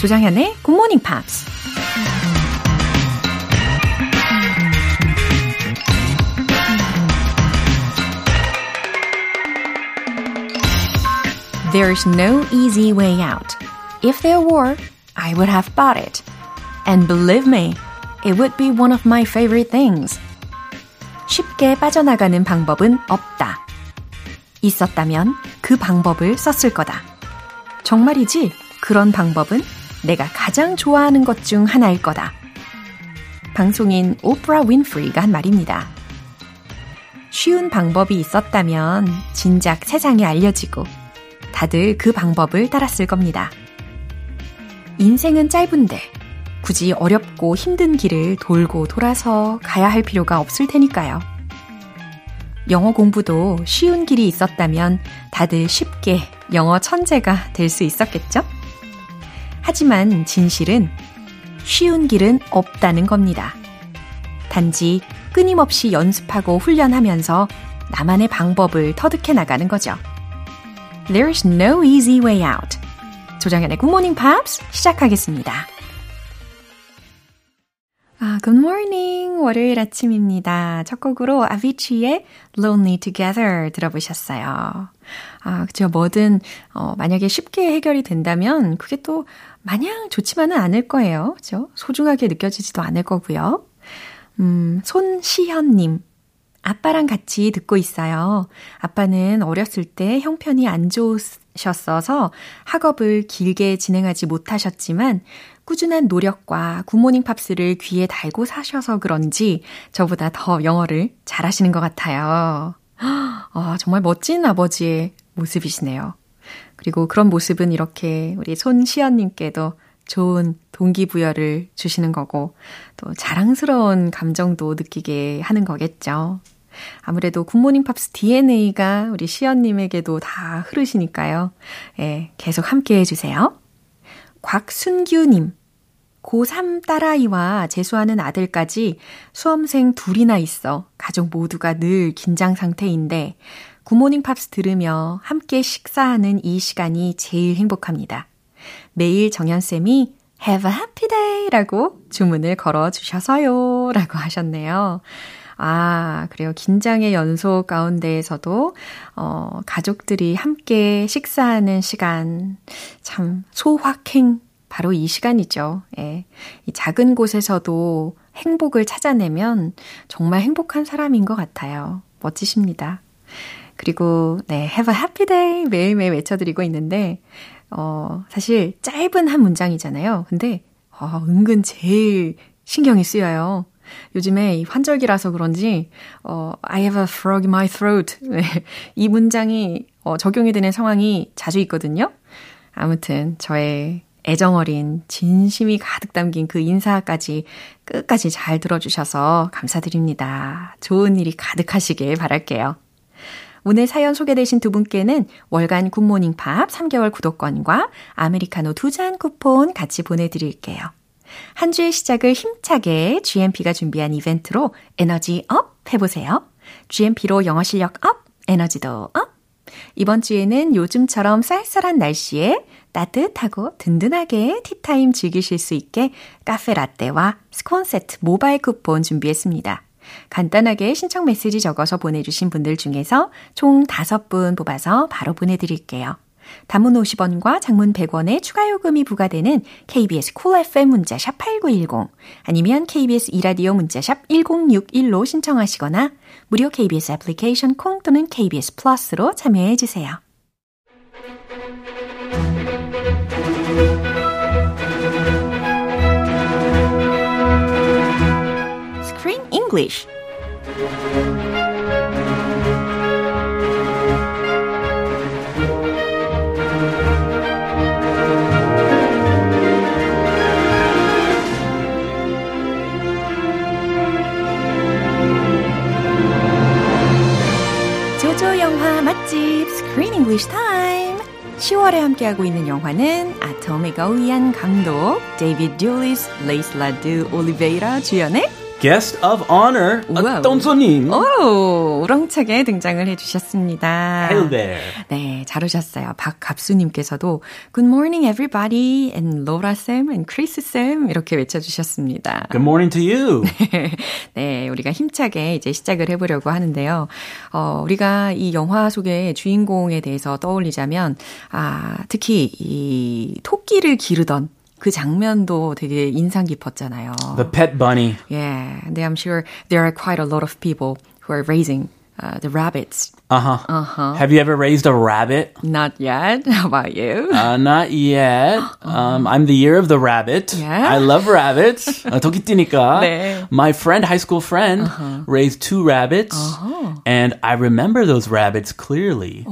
조장현의 Good Morning Pops. There's no easy way out. If there were, I would have bought it. And believe me, it would be one of my favorite things. 쉽게 빠져나가는 방법은 없다. 있었다면 그 방법을 썼을 거다. 정말이지 그런 방법은 내가 가장 좋아하는 것 중 하나일 거다. 방송인 오프라 윈프리가 한 말입니다. 쉬운 방법이 있었다면 진작 세상에 알려지고 다들 그 방법을 따랐을 겁니다. 인생은 짧은데 굳이 어렵고 힘든 길을 돌고 돌아서 가야 할 필요가 없을 테니까요. 영어 공부도 쉬운 길이 있었다면 다들 쉽게 영어 천재가 될 수 있었겠죠? 하지만 진실은 쉬운 길은 없다는 겁니다. 단지 끊임없이 연습하고 훈련하면서 나만의 방법을 터득해 나가는 거죠. There's no easy way out. 조정현의 Good Morning Pops 시작하겠습니다. 아, good morning. 월요일 아침입니다. 첫 곡으로 아비치의 Lonely Together 들어보셨어요. 아, 그죠. 뭐든, 어, 만약에 쉽게 해결이 된다면 그게 또 마냥 좋지만은 않을 거예요. 그죠? 소중하게 느껴지지도 않을 거고요. 음, 손시현님. 아빠랑 같이 듣고 있어요. 아빠는 어렸을 때 형편이 안 좋으셨어서 학업을 길게 진행하지 못하셨지만 꾸준한 노력과 굿모닝 팝스를 귀에 달고 사셔서 그런지 저보다 더 영어를 잘하시는 것 같아요. 아, 정말 멋진 아버지의 모습이시네요. 그리고 그런 모습은 이렇게 우리 손시연님께도 좋은 동기부여를 주시는 거고, 또 자랑스러운 감정도 느끼게 하는 거겠죠. 아무래도 굿모닝 팝스 DNA가 우리 시연님에게도 다 흐르시니까요. 예, 계속 함께 해주세요. 곽순규님. 고3 딸아이와 재수하는 아들까지 수험생 둘이나 있어 가족 모두가 늘 긴장 상태인데 굿모닝 팝스 들으며 함께 식사하는 이 시간이 제일 행복합니다. 매일 정연쌤이 Have a happy day 라고 주문을 걸어 주셔서요 라고 하셨네요. 아, 그래요. 긴장의 연속 가운데에서도, 어, 가족들이 함께 식사하는 시간, 참, 소확행, 바로 이 시간이죠. 예. 이 작은 곳에서도 행복을 찾아내면 정말 행복한 사람인 것 같아요. 멋지십니다. 그리고, 네, have a happy day 매일매일 외쳐드리고 있는데, 어, 사실 짧은 한 문장이잖아요. 근데, 어, 은근 제일 신경이 쓰여요. 요즘에 이 환절기라서 그런지, 어, I have a frog in my throat. 네, 이 문장이 어, 적용이 되는 상황이 자주 있거든요. 아무튼, 저의 애정어린 진심이 가득 담긴 그 인사까지 끝까지 잘 들어주셔서 감사드립니다. 좋은 일이 가득하시길 바랄게요. 오늘 사연 소개되신 두 분께는 월간 굿모닝 팝 3개월 구독권과 아메리카노 두 잔 쿠폰 같이 보내드릴게요. 한 주의 시작을 힘차게 GMP가 준비한 이벤트로 에너지 up 해보세요. GMP로 영어 실력 up, 에너지도 up. 이번 주에는 요즘처럼 쌀쌀한 날씨에 따뜻하고 든든하게 티타임 즐기실 수 있게 카페 라떼와 스콘 세트 모바일 쿠폰 준비했습니다. 간단하게 신청 메시지 적어서 보내주신 분들 중에서 총 5분 뽑아서 바로 보내드릴게요. 단문 50원과 장문 100원의 추가 요금이 부과되는 KBS 콜 cool FM 문자샵 8910 아니면 KBS 이라디오 문자샵 1061로 신청하시거나 무료 KBS 애플리케이션 콩 또는 KBS 플러스로 참여해 주세요. English. 조조 영화 맛집 Screen English Time. 10월에 함께하고 있는 영화는 아톰 에고이안 감독 데이비드 듈리스, 레이슬라 데 올리베이라 주연의 guest of honor, 어떤 손님. 오, 우렁차게 등장을 해주셨습니다. Hello there. 네, 잘 오셨어요. 박갑수님께서도 Good morning everybody and Laura 쌤 and Chris 쌤 이렇게 외쳐주셨습니다. Good morning to you. 네, 우리가 힘차게 이제 시작을 해보려고 하는데요. 어, 우리가 이 영화 속의 주인공에 대해서 떠올리자면, 아, 특히 이 토끼를 기르던 그 장면도 되게 인상 깊었잖아요. The pet bunny. Yeah, and I'm sure there are quite a lot of people who are raising uh, the rabbits. Uh-huh. Uh-huh. Have you ever raised a rabbit? Not yet. How about you? Uh, not yet. Um, I'm the year of the rabbit. Yeah? I love rabbits. uh, 토끼띠니까. 네. My friend, high school friend, Uh-huh. raised two rabbits. And I remember those rabbits clearly.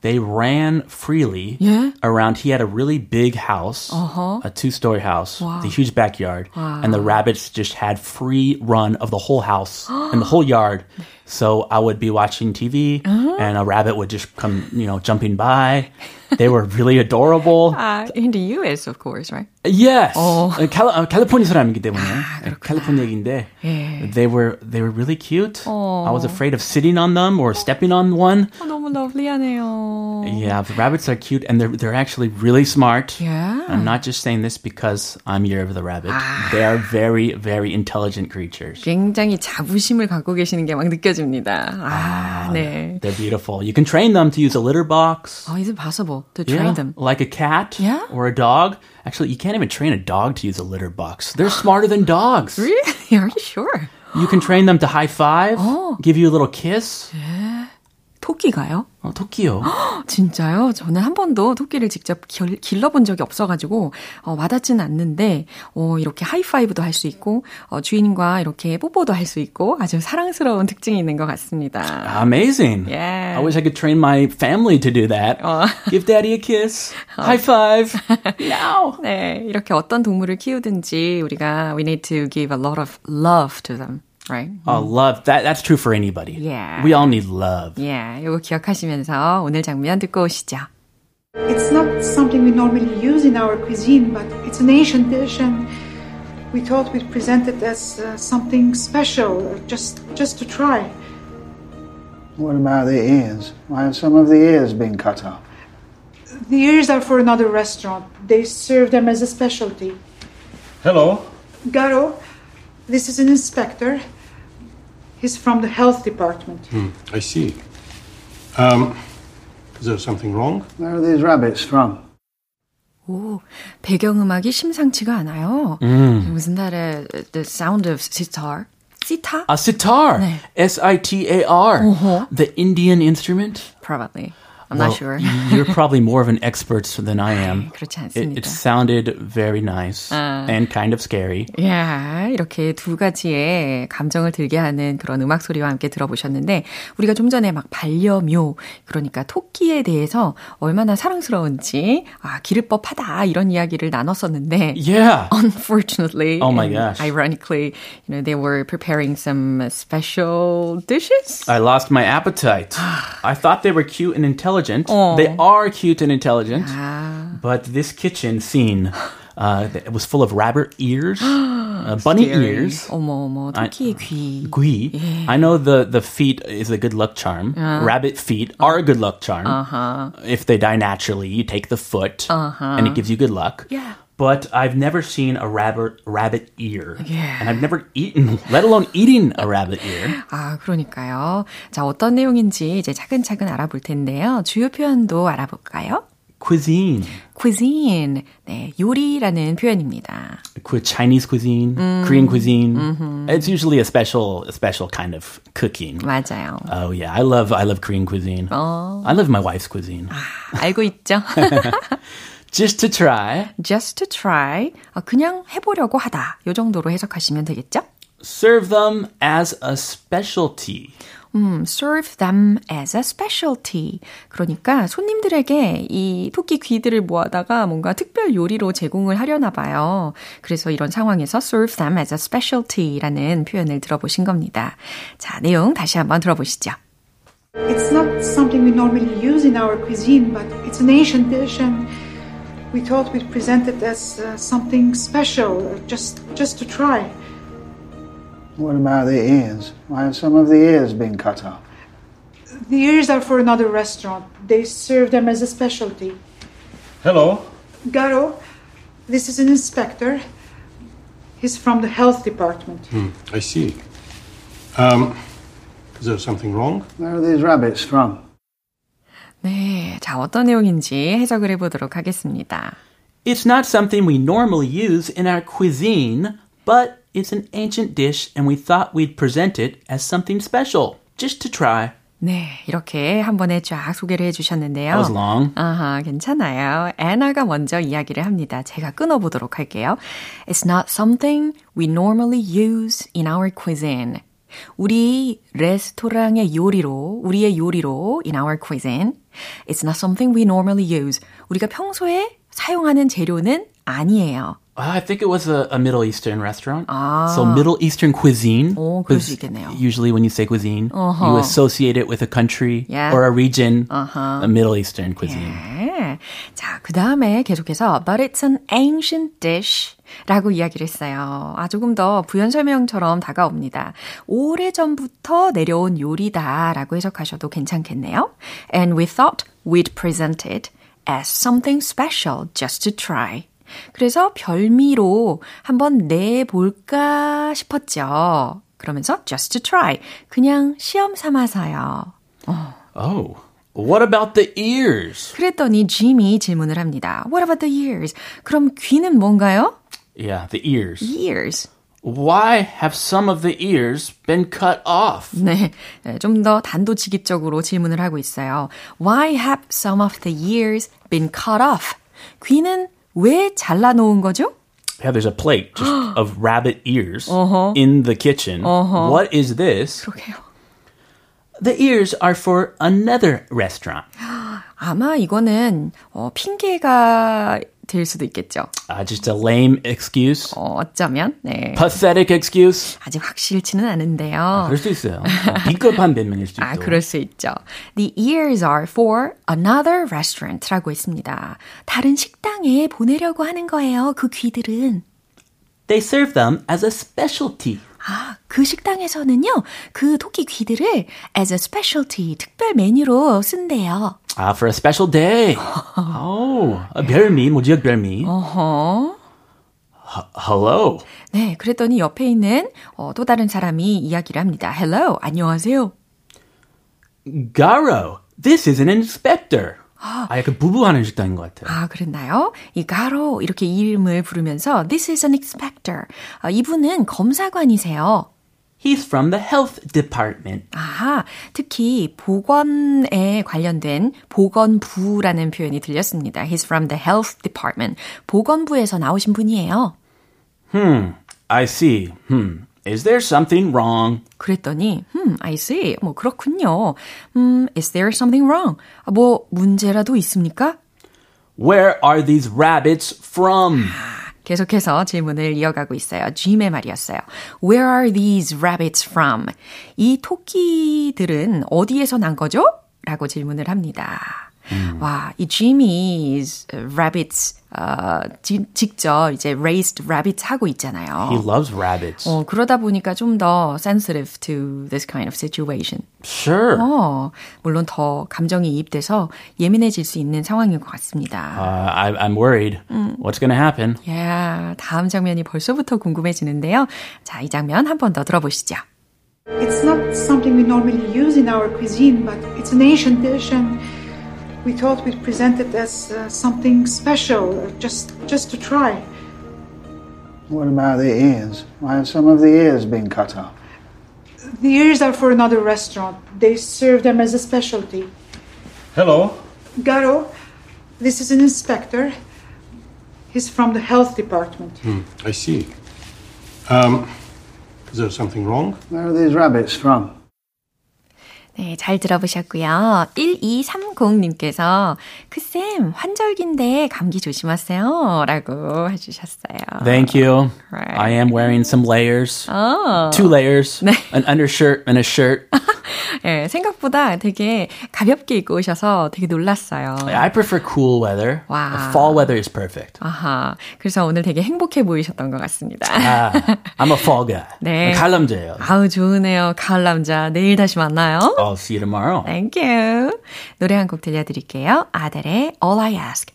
They ran freely Oh. Yeah? around. He had a really big house, Uh-huh. a two-story house, the huge backyard, and the rabbits just had free run of the whole house and the whole yard. So I would be watching TV, Uh-huh. Oh. Mm-hmm. and a rabbit would just come, you know, jumping by They were really adorable. Uh, in the US, of course, right? Yes. 어. 캘, 아, 캘리포니아 사람이기 때문에 아, 그렇구나. 캘리포니아 얘기인데 예. they were they were really cute. 어. I was afraid of sitting on them or stepping on one. 어, 너무 러블리하네요. Yeah, the rabbits are cute and they're they're actually really smart. Yeah. I'm not just saying this because I'm year of the rabbit. They are very very intelligent creatures. 굉장히 자부심을 갖고 계시는 게 막 느껴집니다. 아, 네. They're beautiful. You can train them to use a litter box. Oh, is it to train Yeah, them? like a cat Yeah. or a dog. Actually, you can't even train a dog to use a litter box. They're smarter than dogs. Really? Are you sure? You can train them to high five, Oh. give you a little kiss. 토끼가요? 어, 토끼요. 진짜요? 저는 한 번도 토끼를 직접 길, 길러본 적이 없어가지고 어, 와닿지는 않는데 어, 이렇게 하이파이브도 할 수 있고 어, 주인과 이렇게 뽀뽀도 할 수 있고 아주 사랑스러운 특징이 있는 것 같습니다. Amazing. Yeah. I wish I could train my family to do that. 어. Give daddy a kiss. High five. Now. 네, 이렇게 어떤 동물을 키우든지 우리가 we need to give a lot of love to them, right? Oh, love. That, that's true for anybody. Yeah. We all need love. Yeah, 이거 기억하시면서 오늘 장면 듣고 오시죠. It's not something we normally use in our cuisine, but it's an Asian dish, and we thought we'd present it as uh, something special, uh, just just to try. What about the ears? Why have some of the ears been cut off? The ears are for another restaurant. They serve them as a specialty. Hello. Garo, this is an inspector. He's from the health department. I see. Um, is there something wrong? Where are these rabbits from? 오, 배경음악이 심상치가 않아요. Mm. Wasn't that a, the sound of sitar? sitar? A sitar. 네. S-I-T-A-R. The Indian instrument. Probably. I'm not Well, sure. You're probably more of an expert than I am. 그렇지 It, 않습니다. it sounded very nice and kind of scary. 야, 이렇게 두 가지의 감정을 들게 하는 그런 음악 소리와 함께 들어보셨는데, 우리가 좀 전에 막 반려묘, 그러니까 토끼에 대해서 얼마나 사랑스러운지, 아, 기를 법하다, 이런 이야기를 나눴었는데, Yeah. unfortunately, Oh my and gosh. ironically, you know, they were preparing some special dishes. I lost my appetite. I thought they were cute and intelligent. Oh. They are cute and intelligent. 아, But this kitchen scene, uh, it was full of rabbit ears, uh, bunny scary. ears, 어머, 어머, 토끼의 귀. gui. I know the, the feet is a good luck charm. Rabbit feet are a good luck charm. Uh-huh. If they die naturally, you take the foot and it gives you good luck. Yeah. But I've never seen a rabbit rabbit ear. Yeah. And I've never eaten, let alone eating a rabbit ear. 아, 그러니까요. 자, 어떤 내용인지 이제 차근차근 알아볼 텐데요. 주요 표현도 알아볼까요? Cuisine. cuisine. 네, 요리라는 표현입니다. Cu- Chinese cuisine, Korean cuisine. It's usually a special, a special kind of cooking. 맞아요. Oh yeah, I love I love Korean cuisine. I love my wife's cuisine. 알고 있죠? Just to try, just to try. 어, 그냥 해보려고 하다. 요 정도로 해석하시면 되겠죠? serve them as a specialty. 음, serve them as a specialty. 그러니까 손님들에게 이 토끼 귀들을 모아다가 뭔가 특별 요리로 제공을 하려나 봐요. 그래서 이런 상황에서 serve them as a specialty라는 표현을 들어보신 겁니다. 자, 내용 다시 한번 들어보시죠. It's not something we normally use in our cuisine, but it's an Asian dish, and we thought we'd present it as uh, something special, uh, just just to try. What about the ears? Why have some of the ears been cut off? The ears are for another restaurant. They serve them as a specialty. Hello. Garo, this is an inspector. He's from the health department. Hmm, I see. Um, is there something wrong? Where are these rabbits from? 네, 자 어떤 내용인지 해석을 해보도록 하겠습니다. It's not something we normally use in our cuisine, but it's an ancient dish and we thought we'd present it as something special, just to try. 네, 이렇게 한 번에 쫙 소개를 해주셨는데요. That was long. 아하, 괜찮아요. 애나가 먼저 이야기를 합니다. 제가 끊어보도록 할게요. It's not something we normally use in our cuisine. 우리 레스토랑의 요리로, 우리의 요리로 in our cuisine. It's not something we normally use. 우리가 평소에 사용하는 재료는 아니에요. I think it was a, a Middle Eastern restaurant. So Middle Eastern cuisine. 오, 그럴 수 was 있겠네요. Usually when you say cuisine, you associate it with a country Yeah. or a region, a Middle Eastern cuisine. 네. 자, 그 다음에 계속해서 But it's an ancient dish 라고 이야기를 했어요. 아, 조금 더 부연 설명처럼 다가옵니다. 오래전부터 내려온 요리다 라고 해석하셔도 괜찮겠네요. And we thought we'd present it as something special just to try. 그래서 별미로 한번 내볼까 싶었죠. 그러면서 just to try. 그냥 시험 삼아서요. Oh, what about the ears? 그랬더니 짐이 질문을 합니다. What about the ears? 그럼 귀는 뭔가요? Yeah, the ears. Ears. Why have some of the ears been cut off? 네, 좀 더 단도직입적으로 질문을 하고 있어요. Why have some of the ears been cut off? 귀는 왜 잘라놓은 거죠? Yeah, there's a plate just of rabbit ears in the kitchen. What is this? 그러게요. The ears are for another restaurant. 아마 이거는 어, 핑계가 될 수도 있겠죠. Uh, just a lame excuse. 어, 어쩌면 네. Pathetic excuse. 아직 확실치는 않은데요. 그럴 수도 있어요. 어, 비겁한 변명일 수도 아, 있고. 그럴 수 있죠. The ears are for another restaurant라고 했습니다. 다른 식당에 보내려고 하는 거예요. 그 귀들은. They serve them as a specialty. 아, 그 식당에서는요, 그 토끼 귀들을 as a specialty, 특별 메뉴로 쓴대요. Uh, for a special day. oh, a 별미, 뭐 지역 별미. 어허. Hello. 네, 그랬더니 옆에 있는 어, 또 다른 사람이 이야기를 합니다. Hello, 안녕하세요. Garo, this is an inspector. 아, 약간 부부하는 식당인 것 같아요. 아, 그랬나요? 이 가로 이렇게 이름을 부르면서 This is an inspector. 아, 이분은 검사관이세요. He's from the health department. 아하, 특히 보건에 관련된 보건부라는 표현이 들렸습니다. He's from the health department. 보건부에서 나오신 분이에요. Hmm, I see. Hmm, is there something wrong? 그랬더니, 음, I see. 뭐, 그렇군요. 음, is there something wrong? 아, 뭐, 문제라도 있습니까? Where are these rabbits from? 계속해서 질문을 이어가고 있어요. 짐의 말이었어요. Where are these rabbits from? 이 토끼들은 어디에서 난 거죠? 라고 질문을 합니다. 와, 이 짐이 rabbits 어, 지, 직접 이제 raised rabbits 하고 있잖아요. He loves rabbits. 어, 그러다 보니까 좀 더 sensitive to this kind of situation. Sure. 어, 물론 더 감정이 이입돼서 예민해질 수 있는 상황인 것 같습니다. Uh, I, I'm worried. What's going to happen? 야, 다음 장면이 벌써부터 궁금해지는데요. 자, 이 장면 한 번 더 들어보시죠. It's not something we normally use in our cuisine, but it's an ancient dish, and we thought we'd present it as uh, something special, uh, just just to try. What about the ears? Why have some of the ears been cut off? The ears are for another restaurant. They serve them as a specialty. Hello. Garo, this is an inspector. He's from the health department. Hmm, I see. Um, is there something wrong? Where are these rabbits from? 네, 잘 들어보셨고요. 1230님께서 크쌤, 환절기인데 감기 조심하세요. 라고 해주셨어요. Thank you. Right. I am wearing some layers. 어. Two layers. An undershirt and a shirt. 예, 생각보다 되게 가볍게 입고 오셔서 되게 놀랐어요. I prefer cool weather. Wow. Fall weather is perfect. 아하. 그래서 오늘 되게 행복해 보이셨던 것 같습니다. 아, I'm a fall guy. 네. 칼남자예요. 아우, 좋으네요. 가을 남자. 내일 다시 만나요. I'll see you tomorrow. Thank you. 노래 한 곡 들려드릴게요. 아델의 All I Ask.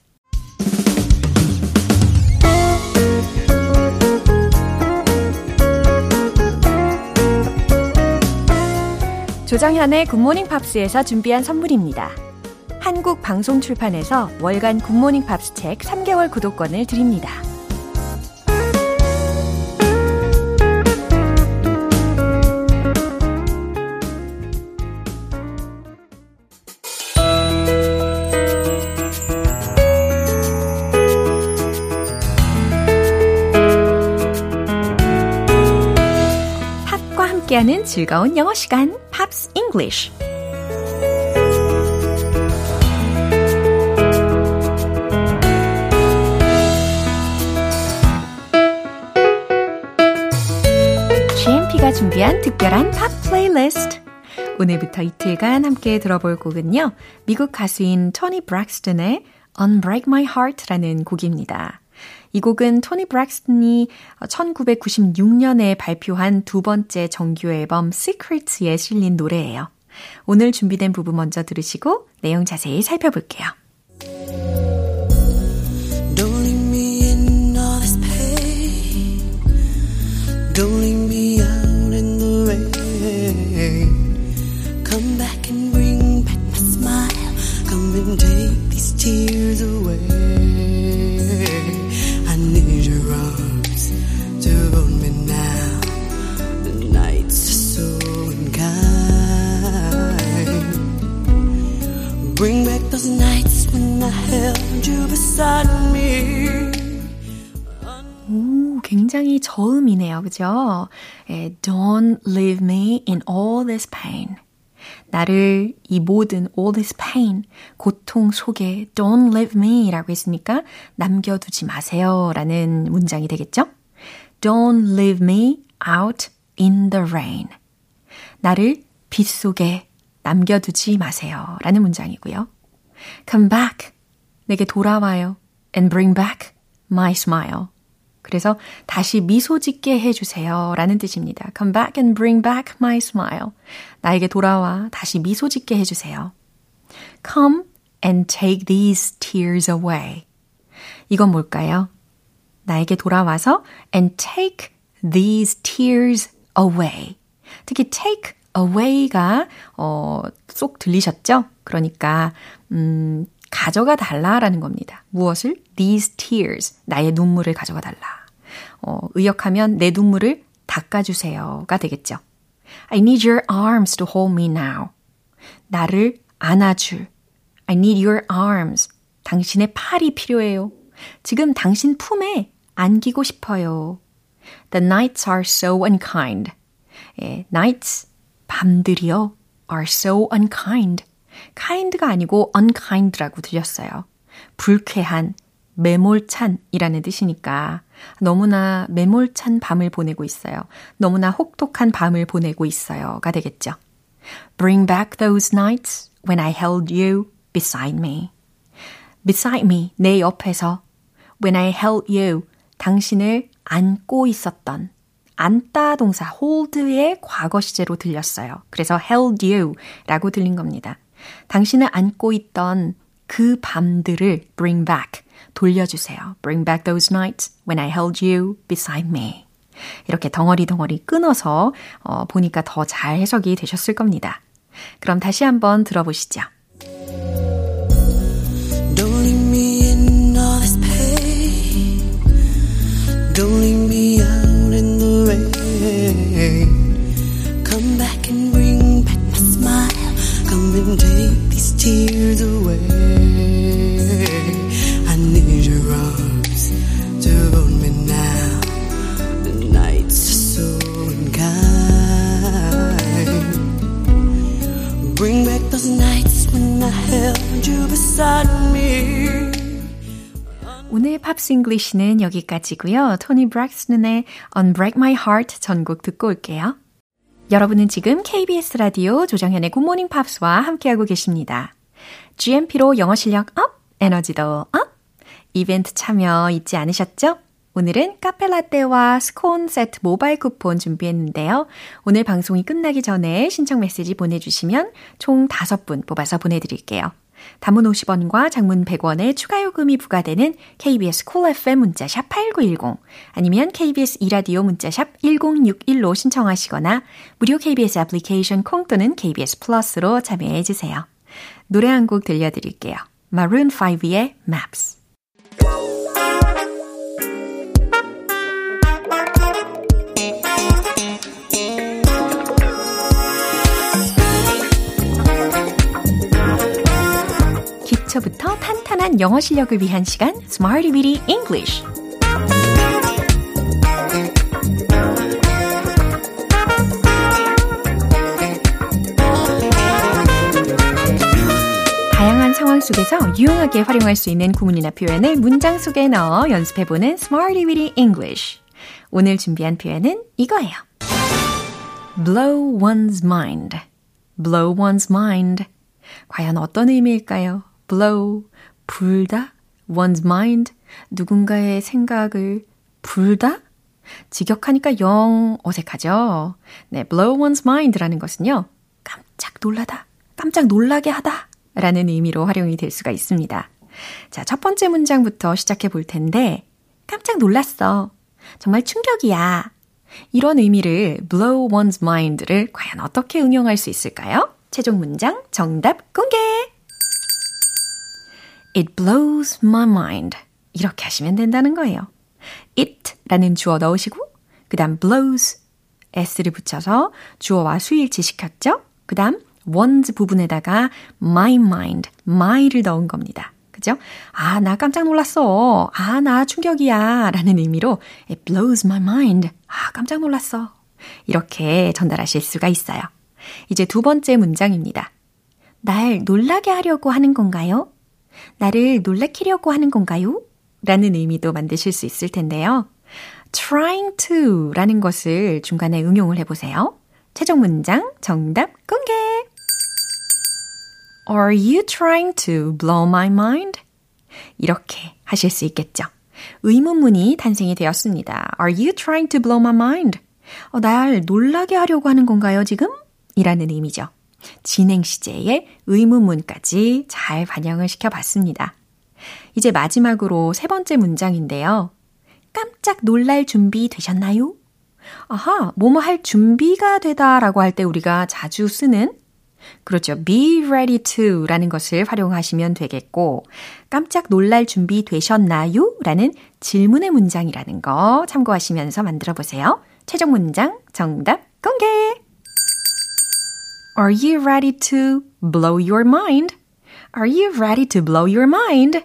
조정현의 굿모닝 팝스에서 준비한 선물입니다. 한국 방송 출판에서 월간 굿모닝 팝스 책 3개월 구독권을 드립니다. 함께하는 즐거운 영어 시간, Pops English. GMP가 준비한 특별한 팝 플레이리스트. 오늘부터 이틀간 함께 들어볼 곡은요. 미국 가수인 토니 브렉스턴의 Unbreak My Heart라는 곡입니다. 이 곡은 토니 브렉스턴이 1996년에 발표한 두 번째 정규 앨범 Secrets에 실린 노래예요. 오늘 준비된 부분 먼저 들으시고 내용 자세히 살펴볼게요. Don't leave me in all this pain. Don't leave 오, 굉장히 저음이네요. 그죠? 예, Don't leave me in all this pain. 나를 이 모든 all this pain, 고통 속에 don't leave me 라고 했으니까 남겨두지 마세요 라는 문장이 되겠죠? Don't leave me out in the rain. 나를 빛 속에 남겨두지 마세요 라는 문장이고요. Come back. 내게 돌아와요. And bring back my smile. 그래서 다시 미소 짓게 해주세요. 라는 뜻입니다. Come back and bring back my smile. 나에게 돌아와 다시 미소 짓게 해주세요. Come and take these tears away. 이건 뭘까요? 나에게 돌아와서 and take these tears away. 특히 take away가 어, 쏙 들리셨죠? 그러니까 음, 가져가 달라라는 겁니다. 무엇을? These tears. 나의 눈물을 가져가 달라. 어, 의역하면 내 눈물을 닦아주세요가 되겠죠. I need your arms to hold me now. 나를 안아줄. I need your arms. 당신의 팔이 필요해요. 지금 당신 품에 안기고 싶어요. The nights are so unkind. 예, nights, 밤들이요. are so unkind. Kind가 아니고 unkind라고 들렸어요. 불쾌한, 매몰찬이라는 뜻이니까 너무나 매몰찬 밤을 보내고 있어요. 너무나 혹독한 밤을 보내고 있어요가 되겠죠. Bring back those nights when I held you beside me. beside me, 내 옆에서 when I held you, 당신을 안고 있었던 안다 동사 hold의 과거 시제로 들렸어요. 그래서 held you 라고 들린 겁니다. 당신을 안고 있던 그 밤들을 bring back, 돌려주세요. Bring back those nights when I held you beside me. 이렇게 덩어리 덩어리 끊어서 어, 보니까 더 잘 해석이 되셨을 겁니다. 그럼 다시 한번 들어보시죠. Don't leave me in all this pain. Don't leave me out And take these tears away. I need your arms to hold me now. The nights are so unkind. Bring back those nights when I held you beside me. 오늘 Pops English는 여기까지고요. 토니 브렉스턴의 Unbreak My Heart 전곡 듣고 올게요. 여러분은 지금 KBS 라디오 조정현의 굿모닝 팝스와 함께하고 계십니다. GMP로 영어 실력 up, 에너지도 up! 이벤트 참여 잊지 않으셨죠? 오늘은 카페라떼와 스콘 세트 모바일 쿠폰 준비했는데요. 오늘 방송이 끝나기 전에 신청 메시지 보내주시면 총 5분 뽑아서 보내드릴게요. 담은 50원과 장문 100원의 추가 요금이 부과되는 KBS 콜 cool FM 문자샵 8910 아니면 KBS 이라디오 문자샵 1061로 신청하시거나 무료 KBS 애플리케이션 콩 또는 KBS 플러스로 참여해 주세요. 노래 한 곡 들려드릴게요. Maroon 5의 Maps 기초부터 탄탄한 영어 실력을 위한 시간 Smarty Bitty English 상황 속에서 유용하게 활용할 수 있는 구문이나 표현을 문장 속에 넣어 연습해보는 Smarty Bitty English 오늘 준비한 표현은 이거예요. blow one's mind. blow one's mind. 과연 어떤 의미일까요? Blow, 불다, one's mind, 누군가의 생각을 불다? 직역하니까 영 어색하죠? 네, blow one's mind라는 것은요, 깜짝 놀라다, 깜짝 놀라게 하다 라는 의미로 활용이 될 수가 있습니다. 자, 첫 번째 문장부터 시작해 볼 텐데, 깜짝 놀랐어. 정말 충격이야. 이런 의미를 blow one's mind를 과연 어떻게 응용할 수 있을까요? 최종 문장 정답 공개! It blows my mind. 이렇게 하시면 된다는 거예요. it 라는 주어 넣으시고, 그 다음 blows, s를 붙여서 주어와 수일치 시켰죠? 그 다음 one's 부분에다가 my mind, my를 넣은 겁니다. 그죠? 아, 나 깜짝 놀랐어. 아, 나 충격이야. 라는 의미로 it blows my mind. 아, 깜짝 놀랐어. 이렇게 전달하실 수가 있어요. 이제 두 번째 문장입니다. 날 놀라게 하려고 하는 건가요? 나를 놀래키려고 하는 건가요? 라는 의미도 만드실 수 있을 텐데요. trying to 라는 것을 중간에 응용을 해보세요. 최종 문장 정답 공개! Are you trying to blow my mind? 이렇게 하실 수 있겠죠. 의문문이 탄생이 되었습니다. Are you trying to blow my mind? 어, 날 놀라게 하려고 하는 건가요, 지금? 이라는 의미죠. 진행 시제의 의문문까지 잘 반영을 시켜봤습니다. 이제 마지막으로 세 번째 문장인데요. 깜짝 놀랄 준비 되셨나요? 아하, 뭐뭐 할 준비가 되다라고 할 때 우리가 자주 쓰는 그렇죠. be ready to 라는 것을 활용하시면 되겠고, 깜짝 놀랄 준비 되셨나요? 라는 질문의 문장이라는 거 참고하시면서 만들어 보세요. 최종 문장 정답 공개! Are you ready to blow your mind? Are you ready to blow your mind?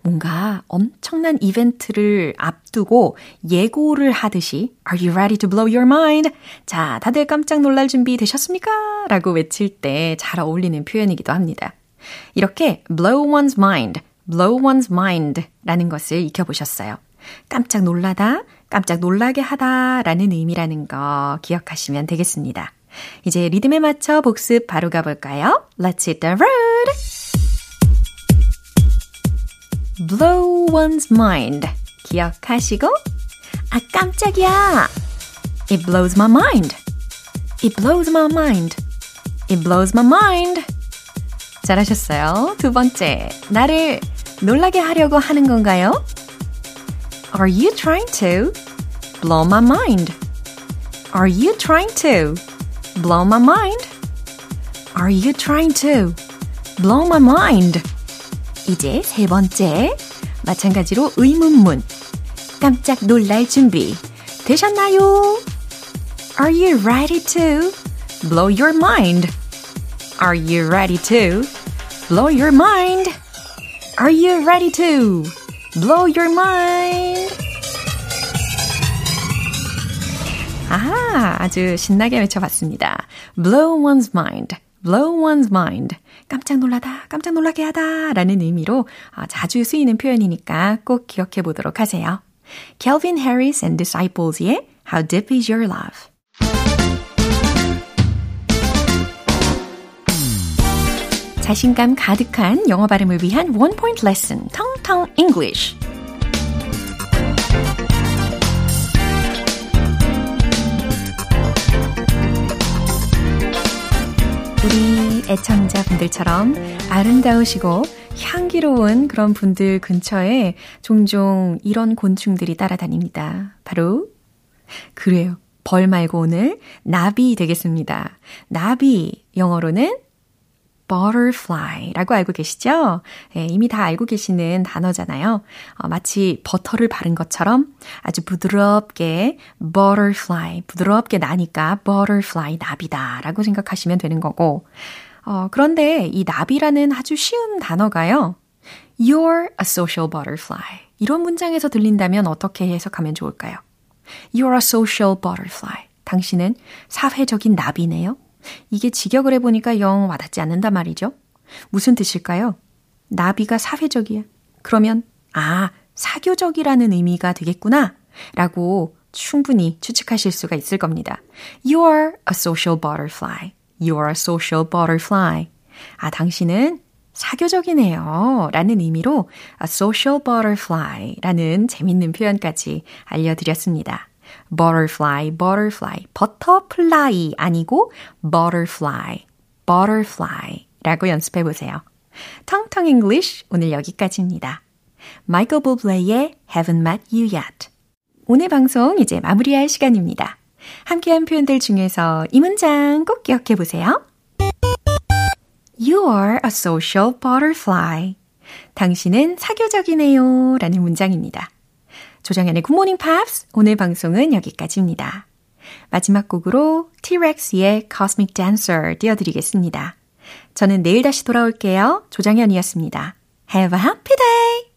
뭔가 엄청난 이벤트를 앞두고 예고를 하듯이 Are you ready to blow your mind? 자, 다들 깜짝 놀랄 준비 되셨습니까? 라고 외칠 때 잘 어울리는 표현이기도 합니다. 이렇게 blow one's mind, blow one's mind 라는 것을 익혀보셨어요. 깜짝 놀라다, 깜짝 놀라게 하다 라는 의미라는 거 기억하시면 되겠습니다. 이제 리듬에 맞춰 복습 바로 가볼까요? Let's hit the road! blow one's mind. 기억하시고, 아, 깜짝이야! It blows my mind. It blows my mind. It blows my mind. 잘하셨어요. 두 번째, 나를 놀라게 하려고 하는 건가요? Are you trying to blow my mind? Are you trying to blow my mind? Are you trying to blow my mind? 이제 세 번째. 마찬가지로 의문문. 깜짝 놀랄 준비 되셨나요? Are you ready to blow your mind? Are you ready to blow your mind? Are you ready to blow your mind? 아, 아주 신나게 외쳐봤습니다. blow one's mind, blow one's mind. 깜짝 놀라다, 깜짝 놀라게 하다 라는 의미로 자주 쓰이는 표현이니까 꼭 기억해 보도록 하세요. Kelvin Harris and Disciples의 How Deep Is Your Love 자신감 가득한 영어 발음을 위한 원 포인트 레슨 텅텅 English 우리 애청자분들처럼 아름다우시고 향기로운 그런 분들 근처에 종종 이런 곤충들이 따라다닙니다. 바로 그래요. 벌 말고 오늘 나비 되겠습니다. 나비 영어로는 butterfly라고 알고 계시죠? 예, 이미 다 알고 계시는 단어잖아요. 어, 마치 버터를 바른 것처럼 아주 부드럽게 butterfly, 부드럽게 나니까 butterfly 나비다라고 생각하시면 되는 거고. 어, 그런데 이 나비라는 아주 쉬운 단어가요. You're a social butterfly. 이런 문장에서 들린다면 어떻게 해석하면 좋을까요? You're a social butterfly. 당신은 사회적인 나비네요. 이게 직역을 해보니까 영 와닿지 않는단 말이죠. 무슨 뜻일까요? 나비가 사회적이야. 그러면, 아, 사교적이라는 의미가 되겠구나. 라고 충분히 추측하실 수가 있을 겁니다. You're a social butterfly. You're a social butterfly. 아, 당신은 사교적이네요. 라는 의미로 a social butterfly 라는 재밌는 표현까지 알려드렸습니다. Butterfly, butterfly, 버터플라이 아니고 butterfly, butterfly 라고 연습해 보세요. 텅텅 English 오늘 여기까지입니다. 마이클 부블레의 Haven't Met You Yet. 오늘 방송 이제 마무리할 시간입니다. 함께한 표현들 중에서 이 문장 꼭 기억해 보세요. You're a social butterfly. 당신은 사교적이네요. 라는 문장입니다. 조정현의 굿모닝 팝스 오늘 방송은 여기까지입니다. 마지막 곡으로 T-Rex의 Cosmic Dancer 띄워드리겠습니다. 저는 내일 다시 돌아올게요. 조정현이었습니다. Have a happy day!